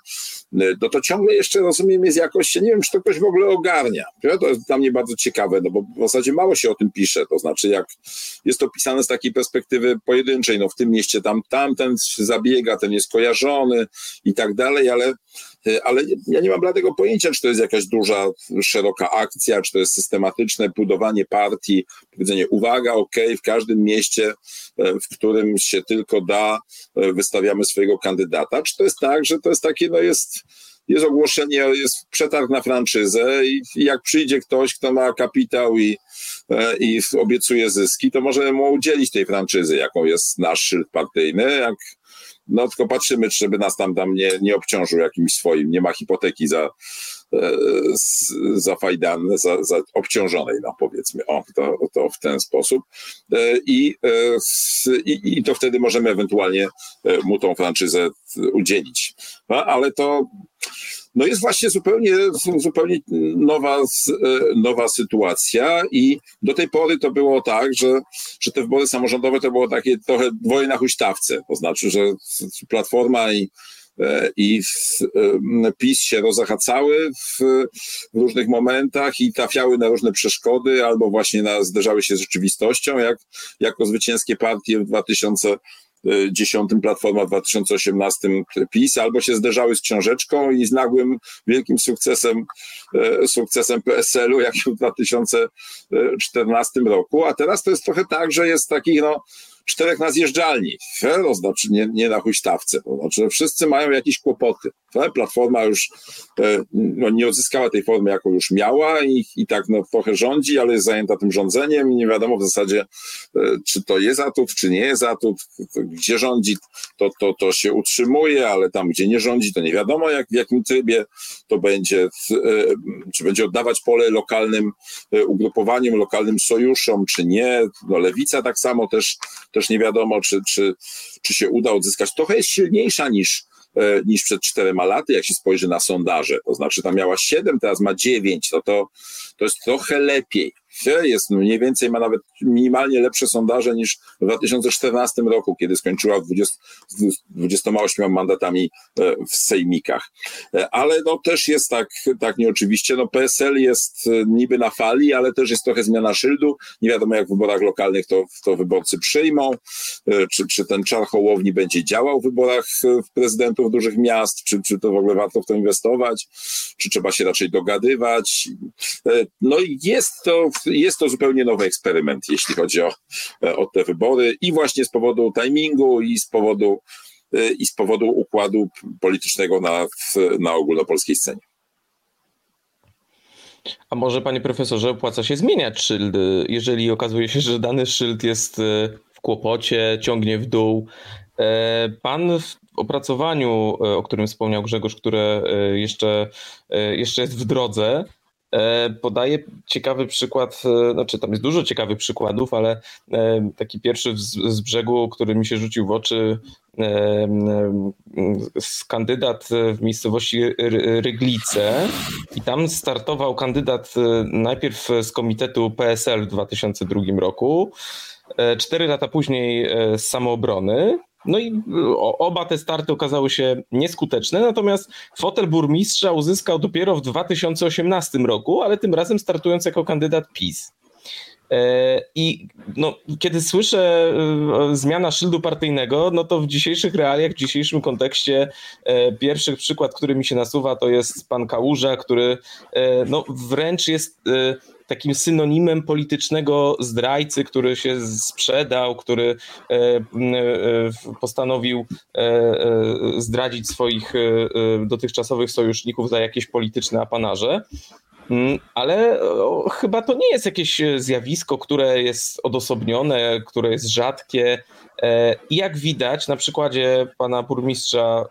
no to ciągle jeszcze rozumiem jest jakoś, nie wiem, czy to ktoś w ogóle ogarnia. To jest dla mnie bardzo ciekawe, no bo w zasadzie mało się o tym pisze, to znaczy jak jest to pisane z takiej perspektywy pojedynczej, no w tym mieście tam tamten zabiega, ten jest kojarzony i tak dalej, ale ale ja nie mam bladego pojęcia, czy to jest jakaś duża, szeroka akcja, czy to jest systematyczne budowanie partii, powiedzenie uwaga, ok, w każdym mieście, e, w którym się tylko da, e, wystawiamy swojego kandydata, czy to jest tak, że to jest takie, no jest jest ogłoszenie, jest przetarg na franczyzę i jak przyjdzie ktoś, kto ma kapitał i, i obiecuje zyski, to możemy mu udzielić tej franczyzy, jaką jest nasz szyld partyjny. Jak no tylko patrzymy, żeby nas tam, tam nie, nie obciążył jakimś swoim, nie ma hipoteki za, e, za fajdan, za, za obciążonej, no powiedzmy, o, to, to w ten sposób. E, I, e, i, I to wtedy możemy ewentualnie mu tą franczyzę udzielić. No, ale to no jest właśnie zupełnie, zupełnie nowa, nowa sytuacja i do tej pory to było tak, że, że te wybory samorządowe to było takie trochę dwoje na huśtawce, to znaczy, że Platforma i i e, PiS się rozachacały w, różnych momentach i trafiały na różne przeszkody albo właśnie na, zderzały się z rzeczywistością, jak jako zwycięskie partie w 2000 2010 Platforma, w 2018 PiS, albo się zderzały z książeczką i z nagłym wielkim sukcesem, e, sukcesem PSL-u, jak w 2014 roku. A teraz to jest trochę tak, że jest taki, no, czterech na zjeżdżalni. To znaczy nie, nie na huśtawce. To znaczy wszyscy mają jakieś kłopoty. Platforma już e, no, nie odzyskała tej formy, jaką już miała i, i tak no, trochę rządzi, ale jest zajęta tym rządzeniem i nie wiadomo w zasadzie, e, czy to jest atut, czy nie jest atut, gdzie rządzi, to, to, to się utrzymuje, ale tam, gdzie nie rządzi, to nie wiadomo, jak, w jakim trybie to będzie, e, czy będzie oddawać pole lokalnym ugrupowaniom, lokalnym sojuszom, czy nie. No, lewica tak samo też, też nie wiadomo, czy, czy, czy się uda odzyskać. Trochę jest silniejsza niż niż przed czterema laty, jak się spojrzy na sondaże. To znaczy tam miała 7, teraz ma 9, to, to, to jest trochę lepiej jest mniej więcej, ma nawet minimalnie lepsze sondaże niż w 2014 roku, kiedy skończyła 20, z 28 mandatami e, w sejmikach. E, ale no też jest tak, tak nieoczywiście, no PSL jest e, niby na fali, ale też jest trochę zmiana szyldu. Nie wiadomo jak w wyborach lokalnych to, to wyborcy przyjmą, czy, czy ten czar Hołowni będzie działał w wyborach prezydentów dużych miast, czy, czy to w ogóle warto w to inwestować, czy trzeba się raczej dogadywać. No i jest to jest to zupełnie nowy eksperyment, jeśli chodzi o, o te wybory i właśnie z powodu timingu i z powodu, i z powodu układu politycznego na, na ogólnopolskiej scenie. A może, panie profesorze, opłaca się zmieniać szyld, jeżeli okazuje się, że dany szyld jest e, w kłopocie, ciągnie w dół. E, pan w opracowaniu, e, o którym wspomniał Grzegorz, które jeszcze, jeszcze jest w drodze, E, podaję ciekawy przykład, e, znaczy tam jest dużo ciekawych przykładów, ale e, taki pierwszy z brzegu, który mi się rzucił w oczy, kandydat w miejscowości Ryglice. I tam startował kandydat najpierw z komitetu PSL w 2002 roku, cztery lata później z samoobrony, no i y, oba te starty okazały się nieskuteczne, natomiast fotel burmistrza uzyskał dopiero w 2018 roku, ale tym razem startując jako kandydat PiS. E, I no, kiedy słyszę y, zmiana szyldu partyjnego, no to w dzisiejszych realiach, w dzisiejszym kontekście e, pierwszy przykład, który mi się nasuwa, to jest pan Kałuża, który e, no, wręcz jest takim synonimem politycznego zdrajcy, który się sprzedał, który e, e, postanowił e, zdradzić swoich dotychczasowych sojuszników za jakieś polityczne apanarze. Mm, ale chyba to nie jest jakieś zjawisko, które jest odosobnione, które jest rzadkie. I jak widać na przykładzie pana burmistrza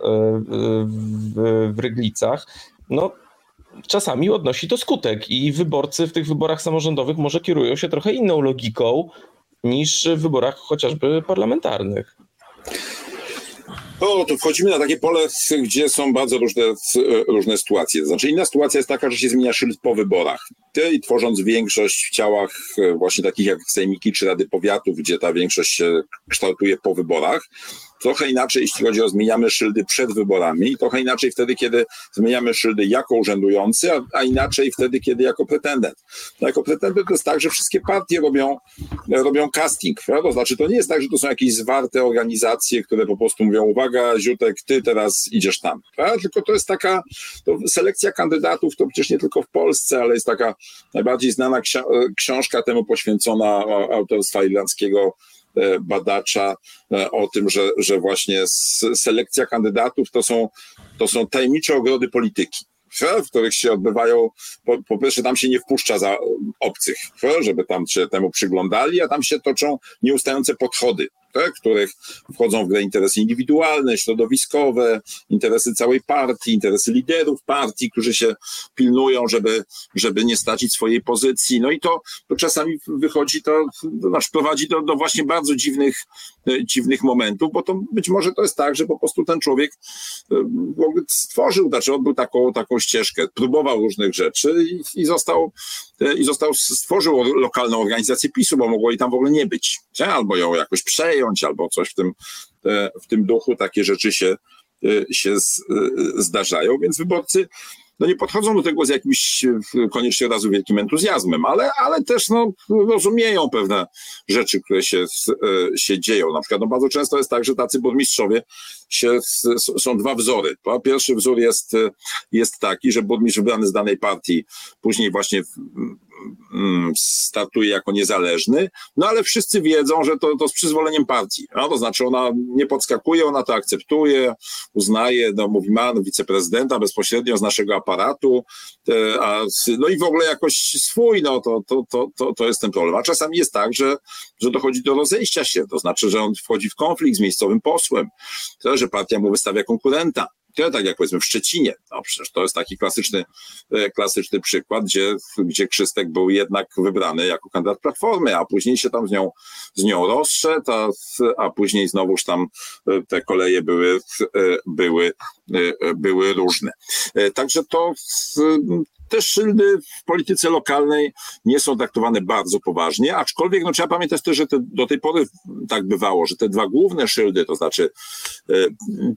w, Ryglicach, no czasami odnosi to skutek i wyborcy w tych wyborach samorządowych może kierują się trochę inną logiką niż w wyborach chociażby parlamentarnych. No, to wchodzimy na takie pole, gdzie są bardzo różne, różne sytuacje. Znaczy, inna sytuacja jest taka, że się zmienia szyld po wyborach. I tworząc większość w ciałach właśnie takich jak sejmiki czy rady powiatów, gdzie ta większość się kształtuje po wyborach, trochę inaczej, jeśli chodzi o zmieniamy szyldy przed wyborami, trochę inaczej wtedy, kiedy zmieniamy szyldy jako urzędujący, a, a inaczej wtedy, kiedy jako pretendent. No, jako pretendent to jest tak, że wszystkie partie robią, robią casting, prawda? To znaczy to nie jest tak, że to są jakieś zwarte organizacje, które po prostu mówią, uwaga, Ziutek, ty teraz idziesz tam, prawda? tylko to jest taka to selekcja kandydatów, to przecież nie tylko w Polsce, ale jest taka najbardziej znana książka temu poświęcona autorstwa irlandzkiego E, badacza e, o tym, że, że właśnie selekcja kandydatów to są, to są tajemnicze ogrody polityki w których się odbywają, po, po pierwsze tam się nie wpuszcza za obcych, żeby tam się temu przyglądali, a tam się toczą nieustające podchody tak, których wchodzą w grę interesy indywidualne, środowiskowe, interesy całej partii, interesy liderów partii, którzy się pilnują, żeby, żeby nie stracić swojej pozycji. No i to, to czasami wychodzi, to, to prowadzi do, do właśnie bardzo dziwnych, e, dziwnych momentów, bo to być może to jest tak, że po prostu ten człowiek e, w ogóle stworzył, znaczy odbył taką, taką ścieżkę, próbował różnych rzeczy i, i został, e, i został, stworzył lokalną organizację PiSu, bo mogło jej tam w ogóle nie być, albo ją jakoś przejąć, albo coś w tym, e, w tym duchu, takie rzeczy się, e, się e, zdarzają, więc wyborcy no nie podchodzą do tego z jakimś koniecznie od razu wielkim entuzjazmem, ale, ale też no, rozumieją pewne rzeczy, które się, się dzieją. Na przykład no, bardzo często jest tak, że tacy burmistrzowie się, są dwa wzory. Pierwszy wzór jest, jest taki, że burmistrz wybrany z danej partii później właśnie startuje jako niezależny, no ale wszyscy wiedzą, że to, to z przyzwoleniem partii. No, to znaczy ona nie podskakuje, ona to akceptuje, uznaje, no mówi ma no, wiceprezydenta bezpośrednio z naszego aparatu, a, no i w ogóle jakoś swój, no to, to, to, to, to jest ten problem. A czasami jest tak, że, że dochodzi do rozejścia się, to znaczy, że on wchodzi w konflikt z miejscowym posłem, to, że partia mu wystawia konkurenta tak jak powiedzmy w Szczecinie. No przecież to jest taki klasyczny, e, klasyczny przykład, gdzie, gdzie Krzystek był jednak wybrany jako kandydat Platformy, a później się tam z nią, z nią rozszedł, a, a później znowuż tam e, te koleje były, e, były, były różne. Także to te szyldy w polityce lokalnej nie są traktowane bardzo poważnie, aczkolwiek no, trzeba pamiętać też, że te, do tej pory tak bywało, że te dwa główne szyldy, to znaczy e,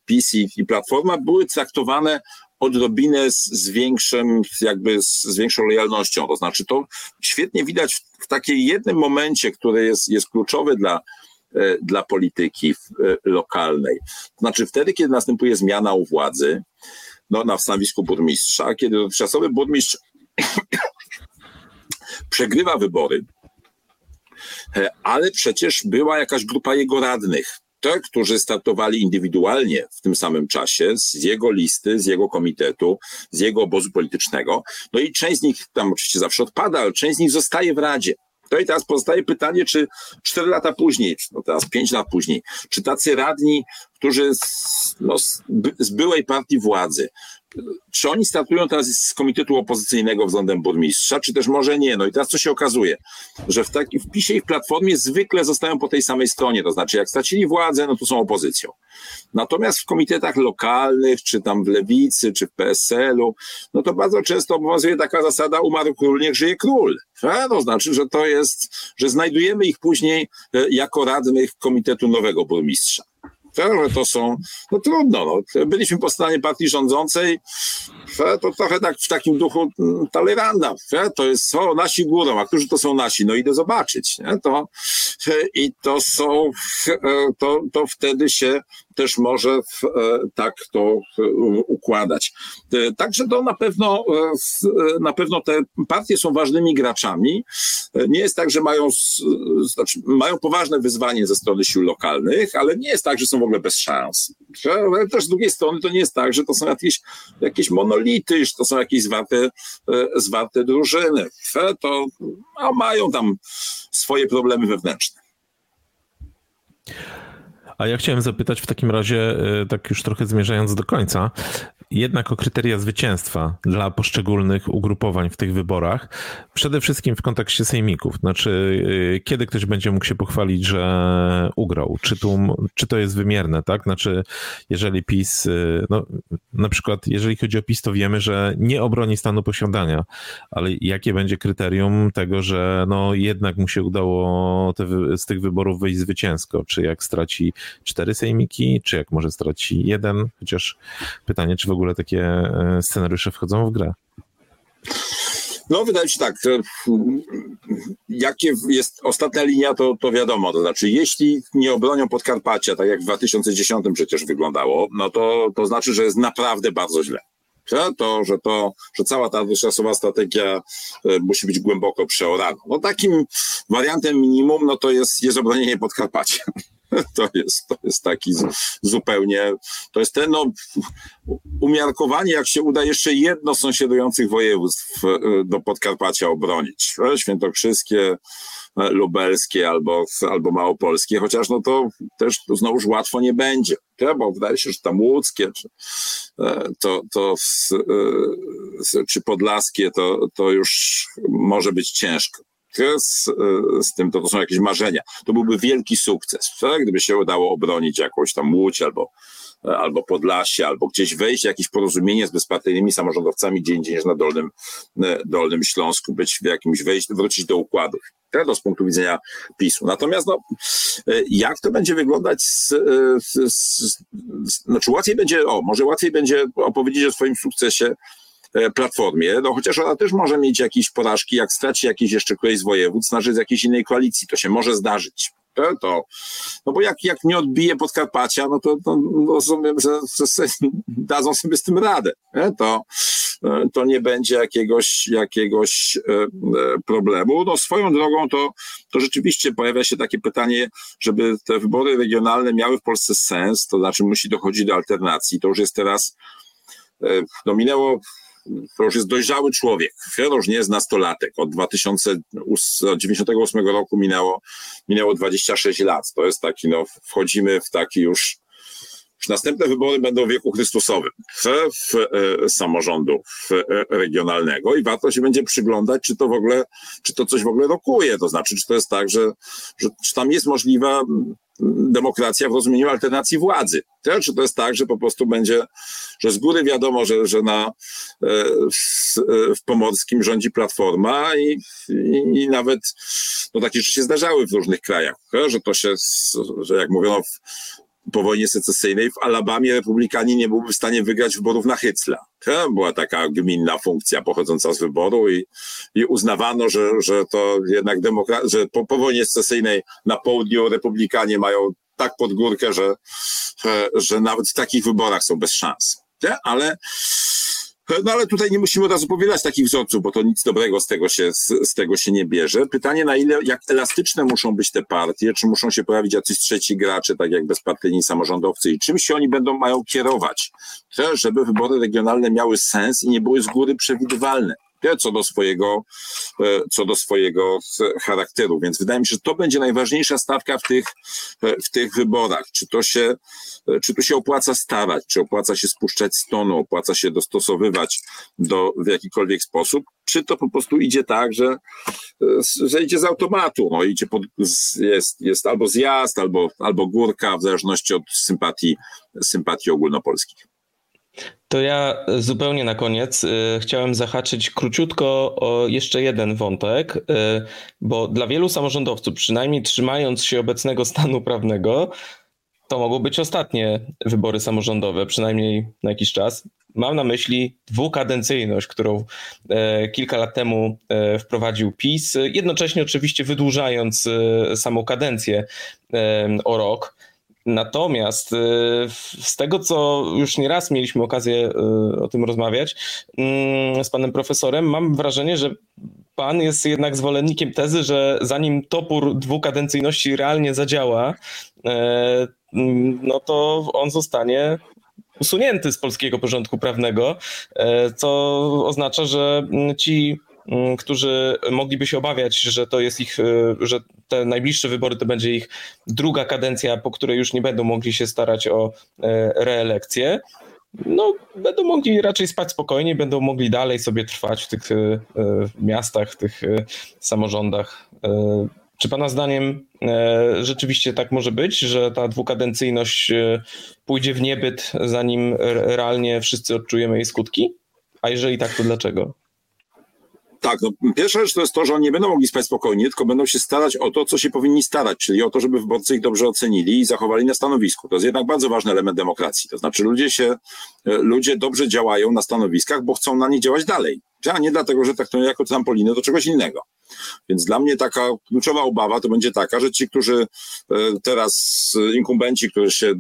PiS i, Platforma, były traktowane odrobinę z, z większym, jakby z, z, większą lojalnością. To znaczy, to świetnie widać w, w takiej jednym momencie, który jest, jest kluczowy dla, e, dla polityki e, lokalnej. To znaczy, wtedy, kiedy następuje zmiana u władzy, no, na stanowisku burmistrza, kiedy dotychczasowy burmistrz przegrywa wybory, e, ale przecież była jakaś grupa jego radnych, te, którzy startowali indywidualnie w tym samym czasie z jego listy, z jego komitetu, z jego obozu politycznego. No i część z nich tam oczywiście zawsze odpada, ale część z nich zostaje w Radzie. No i teraz pozostaje pytanie, czy cztery lata później, no teraz pięć lat później, czy tacy radni, którzy z, no, z byłej partii władzy, czy oni startują teraz z komitetu opozycyjnego względem burmistrza, czy też może nie? No i teraz co się okazuje? Że w, taki, w PiSie i w Platformie zwykle zostają po tej samej stronie, to znaczy jak stracili władzę, no to są opozycją. Natomiast w komitetach lokalnych, czy tam w Lewicy, czy w PSL-u, no to bardzo często obowiązuje taka zasada umarł król, niech żyje król. A to znaczy, że to jest, że znajdujemy ich później e, jako radnych komitetu nowego burmistrza że to są, no trudno, no. byliśmy po stronie partii rządzącej, to trochę tak w takim duchu mm, Talleyranda, to jest, o, nasi górą, a którzy to są nasi, no idę zobaczyć, nie? to i to są, e, to, to wtedy się też może w, e, tak to e, układać. Także to na pewno, na pewno te partie są ważnymi graczami. Nie jest tak, że mają, znaczy mają poważne wyzwanie ze strony sił lokalnych, ale nie jest tak, że są w ogóle bez szans. Ale też z drugiej strony to nie jest tak, że to są jakieś, jakieś monolity, że to są jakieś zwarte, zwarte drużyny. To no, mają tam swoje problemy wewnętrzne. A ja chciałem zapytać w takim razie, e, tak już trochę zmierzając do końca, jednak o kryteria zwycięstwa dla poszczególnych ugrupowań w tych wyborach. Przede wszystkim w kontekście sejmików. Znaczy, y, kiedy ktoś będzie mógł się pochwalić, że ugrał? Czy, tu, czy to jest wymierne, tak? Znaczy, jeżeli PiS, y, no, na przykład, jeżeli chodzi o PiS, to wiemy, że nie obroni stanu posiadania, ale jakie będzie kryterium tego, że no, jednak mu się udało te, z tych wyborów wyjść zwycięsko? Czy jak straci cztery sejmiki, czy jak może straci jeden, chociaż pytanie, czy w ogóle takie e, scenariusze wchodzą w grę. No, wydaje się tak. Jakie jest ostatnia linia, to, to wiadomo. To znaczy, jeśli nie obronią Podkarpacia, tak jak w 2010 przecież wyglądało, no to, to znaczy, że jest naprawdę bardzo źle. To, że to, że cała ta dotychczasowa strategia e, musi być głęboko przeorana. No takim wariantem minimum, no to jest, jest obronienie Podkarpacia. To jest, to jest taki zupełnie, to jest ten, no, umiarkowanie, jak się uda jeszcze jedno sąsiadujących województw e, do Podkarpacia obronić. Świętokrzyskie, e, lubelskie albo, albo małopolskie, chociaż no to też to znowuż łatwo nie będzie, bo wydaje się, że tam łódzkie, czy, e, to, to, czy podlaskie, to, to już może być ciężko z, z tym, to, to są jakieś marzenia. To byłby wielki sukces, tak? gdyby się udało obronić jakąś tam Łódź albo, albo Podlasie, albo gdzieś wejść jakieś porozumienie z bezpartyjnymi samorządowcami gdzie indziej na Dolnym, Dolnym Śląsku, być w jakimś wejść, wrócić do układów. To z punktu widzenia PiSu. Natomiast no, jak to będzie wyglądać z, z, z, znaczy łatwiej będzie, o, może łatwiej będzie opowiedzieć o swoim sukcesie E, Platformie, no chociaż ona też może mieć jakieś porażki, jak straci jakieś jeszcze któreś z województw na rzecz jakiejś innej koalicji, to się może zdarzyć. To, to, no bo jak, jak nie odbije Podkarpacia, no to, to no rozumiem, że, że dadzą sobie z tym radę. To, e, to nie będzie jakiegoś, jakiegoś e, problemu. No swoją drogą to, to rzeczywiście pojawia się takie pytanie, żeby te wybory regionalne miały w Polsce sens, to znaczy musi dochodzić do alternacji. To już jest teraz, no minęło to już jest dojrzały człowiek. Feroż nie jest nastolatek. Od 1998 roku minęło, minęło 26 lat. To jest taki, no, wchodzimy w taki już już następne wybory będą w wieku Chrystusowym w, w, e, samorządu w, e, regionalnego i warto się będzie przyglądać, czy to w ogóle, czy to coś w ogóle rokuje. To znaczy, czy to jest tak, że, że czy tam jest możliwa demokracja w rozumieniu alternacji władzy. Czy to jest tak, że po prostu będzie, że z góry wiadomo, że, że na, e, w, w Pomorskim rządzi Platforma i, i, i, nawet no, takie rzeczy się zdarzały w różnych krajach, że to się, że jak mówiono w, po wojnie secesyjnej w Alabamie republikanie nie byłby w stanie wygrać wyborów na Hycla. Była taka gminna funkcja pochodząca z wyboru i, i uznawano, że, że to jednak demokracja, że po, po wojnie secesyjnej na południu republikanie mają tak pod górkę, że, że nawet w takich wyborach są bez szans. Ale no ale tutaj nie musimy od razu powielać takich wzorców, bo to nic dobrego z tego się, z, z, tego się nie bierze. Pytanie, na ile, jak elastyczne muszą być te partie, czy muszą się pojawić jacyś trzeci gracze, tak jak bezpartyjni samorządowcy? I czym się oni będą, mają kierować, żeby wybory regionalne miały sens i nie były z góry przewidywalne co do swojego, e, co do swojego charakteru. Więc wydaje mi się, że to będzie najważniejsza stawka w tych, e, w tych wyborach. Czy to się, e, czy tu się opłaca starać, czy opłaca się spuszczać z tonu, opłaca się dostosowywać do, w jakikolwiek sposób, czy to po prostu idzie tak, że, że idzie z automatu, no idzie pod, jest, jest albo zjazd, albo, albo górka, w zależności od sympatii, sympatii ogólnopolskich. To ja zupełnie na koniec y, chciałem zahaczyć króciutko o jeszcze jeden wątek, y, bo dla wielu samorządowców, przynajmniej trzymając się obecnego stanu prawnego, to mogą być ostatnie wybory samorządowe, przynajmniej na jakiś czas. Mam na myśli dwukadencyjność, którą e, kilka lat temu wprowadził PiS, jednocześnie oczywiście wydłużając samą kadencję o rok. Natomiast y, z tego, co już nieraz mieliśmy okazję y, o tym rozmawiać mm, z panem profesorem, mam wrażenie, że pan jest jednak zwolennikiem tezy, że zanim topór dwukadencyjności realnie zadziała, mm, no to on zostanie usunięty z polskiego porządku prawnego, co oznacza, że ci którzy mogliby się obawiać, że to jest ich, e, że te najbliższe wybory to będzie ich druga kadencja, po której już nie będą mogli się starać o e, reelekcję. No, będą mogli raczej spać spokojnie, będą mogli dalej sobie trwać w tych e, miastach, w tych samorządach. Czy Pana zdaniem rzeczywiście tak może być, że ta dwukadencyjność pójdzie w niebyt, zanim realnie wszyscy odczujemy jej skutki? A jeżeli tak, to dlaczego? Tak, no, pierwsza rzecz to jest to, że oni nie będą mogli spać spokojnie, tylko będą się starać o to, co się powinni starać, czyli o to, żeby wyborcy ich dobrze ocenili i zachowali na stanowisku. To jest jednak bardzo ważny element demokracji. To znaczy ludzie się, e, ludzie dobrze działają na stanowiskach, bo chcą na nie działać dalej. A nie dlatego, że traktują jako trampolinę do czegoś innego. Więc dla mnie taka kluczowa obawa to będzie taka, że ci, którzy e, teraz, inkumbenci, którzy się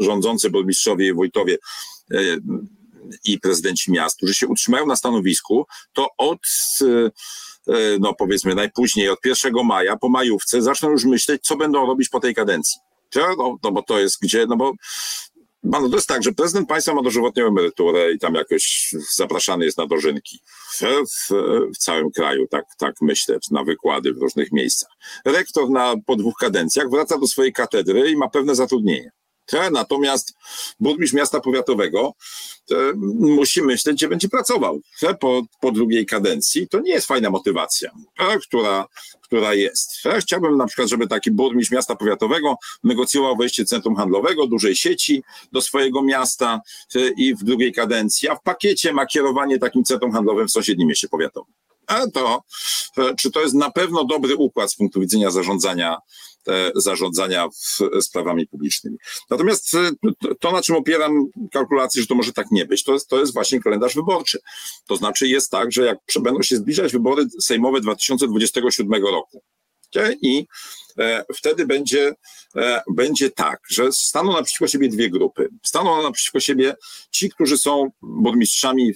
rządzący, burmistrzowie i wójtowie, i prezydenci miast, którzy się utrzymają na stanowisku, to od e, e, no powiedzmy najpóźniej od 1 maja po majówce zaczną już myśleć, co będą robić po tej kadencji. No, no bo to jest gdzie, no bo no to jest tak, że prezydent państwa ma dożywotnią emeryturę i tam jakoś zapraszany jest na dożynki w, w, w, całym kraju, tak, tak myślę, na wykłady w różnych miejscach. Rektor na, po dwóch kadencjach wraca do swojej katedry i ma pewne zatrudnienie. Natomiast burmistrz miasta powiatowego musi myśleć, gdzie będzie pracował po, po drugiej kadencji. To nie jest fajna motywacja, która, która jest. Chciałbym na przykład, żeby taki burmistrz miasta powiatowego negocjował wejście centrum handlowego, dużej sieci do swojego miasta i w drugiej kadencji, a w pakiecie ma kierowanie takim centrum handlowym w sąsiednim mieście powiatowym. A to, czy to jest na pewno dobry układ z punktu widzenia zarządzania zarządzania sprawami publicznymi. Natomiast e, to, na czym opieram kalkulację, że to może tak nie być, to jest, to jest właśnie kalendarz wyborczy. To znaczy jest tak, że jak będą się zbliżać wybory sejmowe 2027 roku i e, wtedy będzie, e, będzie tak, że staną naprzeciwko siebie dwie grupy. Staną naprzeciwko siebie ci, którzy są burmistrzami,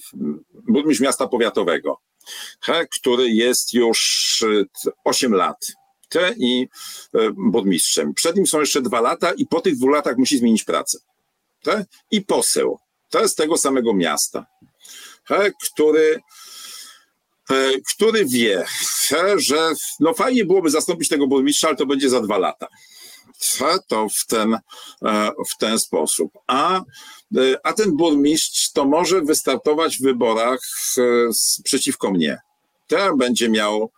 burmistrz miasta powiatowego, który jest już 8 lat i e, burmistrzem. Przed nim są jeszcze dwa lata i po tych dwóch latach musi zmienić pracę. I poseł. To jest tego samego miasta, który e, który wie, że no fajnie byłoby zastąpić tego burmistrza, ale to będzie za dwa lata. To w ten, e, w ten sposób. A, a ten burmistrz to może wystartować w wyborach przeciwko mnie. Będzie miał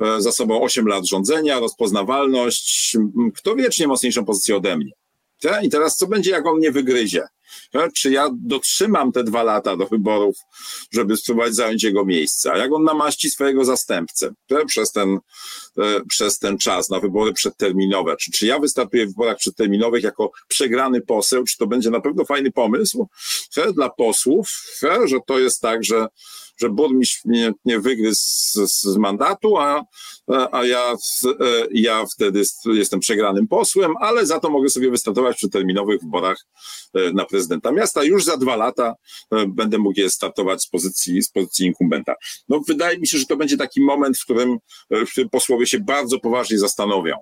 E, za sobą 8 lat rządzenia, rozpoznawalność, kto wiecznie mocniejszą pozycję ode mnie. I teraz co będzie, jak on mnie wygryzie? Czy ja dotrzymam te dwa lata do wyborów, żeby spróbować zająć jego miejsce? A jak on namaści swojego zastępcę przez ten, e, przez ten czas na wybory przedterminowe? Czy, czy ja wystartuję w wyborach przedterminowych jako przegrany poseł? Czy to będzie na pewno fajny pomysł dla posłów, że to jest tak, że że burmistrz mnie, mnie wygryzł z, z mandatu, a, a ja, e, ja wtedy jestem przegranym posłem, ale za to mogę sobie wystartować przy terminowych wyborach e, na prezydenta miasta. Już za dwa lata e, będę mógł je startować z pozycji, z pozycji inkumbenta. No, wydaje mi się, że to będzie taki moment, w którym, w którym posłowie się bardzo poważnie zastanowią.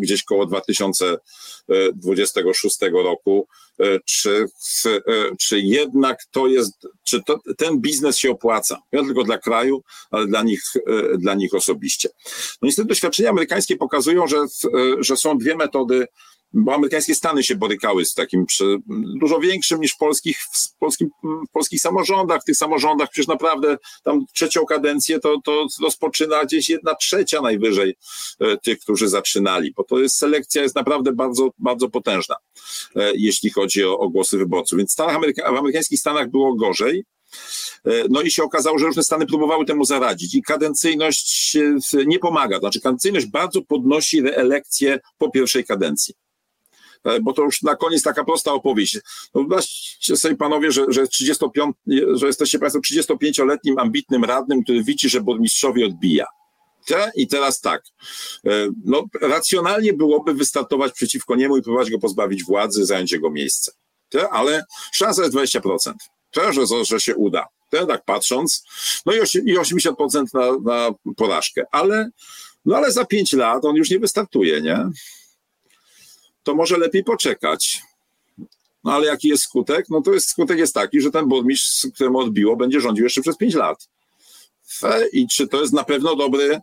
Gdzieś koło 2026 roku E, czy, e, czy jednak to jest, czy to, ten biznes się opłaca. Nie tylko dla kraju, ale dla nich, e, dla nich osobiście. No niestety doświadczenia amerykańskie pokazują, że, że są dwie metody bo amerykańskie Stany się borykały z takim przy, dużo większym niż w polskich, w, polskim, w polskich samorządach. W tych samorządach przecież naprawdę tam trzecią kadencję to, to rozpoczyna gdzieś jedna trzecia najwyżej e, tych, którzy zaczynali, bo to jest selekcja jest naprawdę bardzo, bardzo potężna, e, jeśli chodzi o, o głosy wyborców. Więc w, Stanach Ameryka, w amerykańskich Stanach było gorzej. E, no i się okazało, że różne Stany próbowały temu zaradzić i kadencyjność nie pomaga. Znaczy kadencyjność bardzo podnosi reelekcję po pierwszej kadencji. E, bo to już na koniec taka prosta opowieść. No wyobraźcie sobie panowie, że, że, 35, że jesteście państwo 35-letnim ambitnym radnym, który widzi, że burmistrzowi odbija. I teraz tak, e, no, racjonalnie byłoby wystartować przeciwko niemu i próbować go pozbawić władzy, zająć jego miejsce. Ale szansa jest 20%, że, że się uda. Tak patrząc, no i 80% na, na porażkę. Ale, no ale za 5 lat on już nie wystartuje, nie? To może lepiej poczekać. No ale jaki jest skutek? No to jest skutek jest taki, że ten burmistrz, któremu odbiło, będzie rządził jeszcze przez pięć lat. I czy to jest na pewno dobry,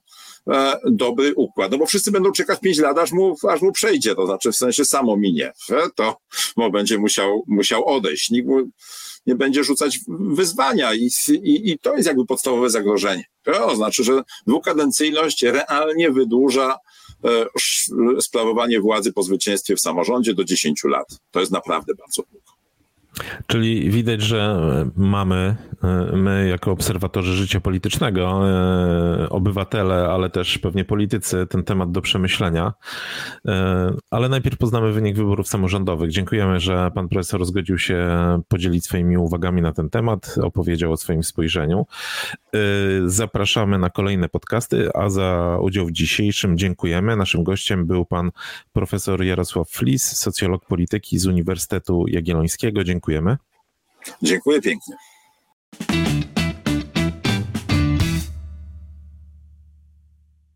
e, dobry układ? No bo wszyscy będą czekać pięć lat, aż mu, aż mu przejdzie, to znaczy w sensie samo minie. To bo będzie musiał, musiał odejść. Nikt mu nie będzie rzucać wyzwania i, i, i to jest jakby podstawowe zagrożenie. To znaczy, że dwukadencyjność realnie wydłuża sprawowanie władzy po zwycięstwie w samorządzie do 10 lat. To jest naprawdę bardzo długo. Czyli widać, że mamy, my jako obserwatorzy życia politycznego, e, obywatele, ale też pewnie politycy, ten temat do przemyślenia. E, ale najpierw poznamy wynik wyborów samorządowych. Dziękujemy, że pan profesor zgodził się podzielić swoimi uwagami na ten temat, opowiedział o swoim spojrzeniu. E, zapraszamy na kolejne podcasty, a za udział w dzisiejszym dziękujemy. Naszym gościem był pan profesor Jarosław Flis, socjolog polityki z Uniwersytetu Jagiellońskiego. Dziękuję dziękujemy. Dziękuję pięknie.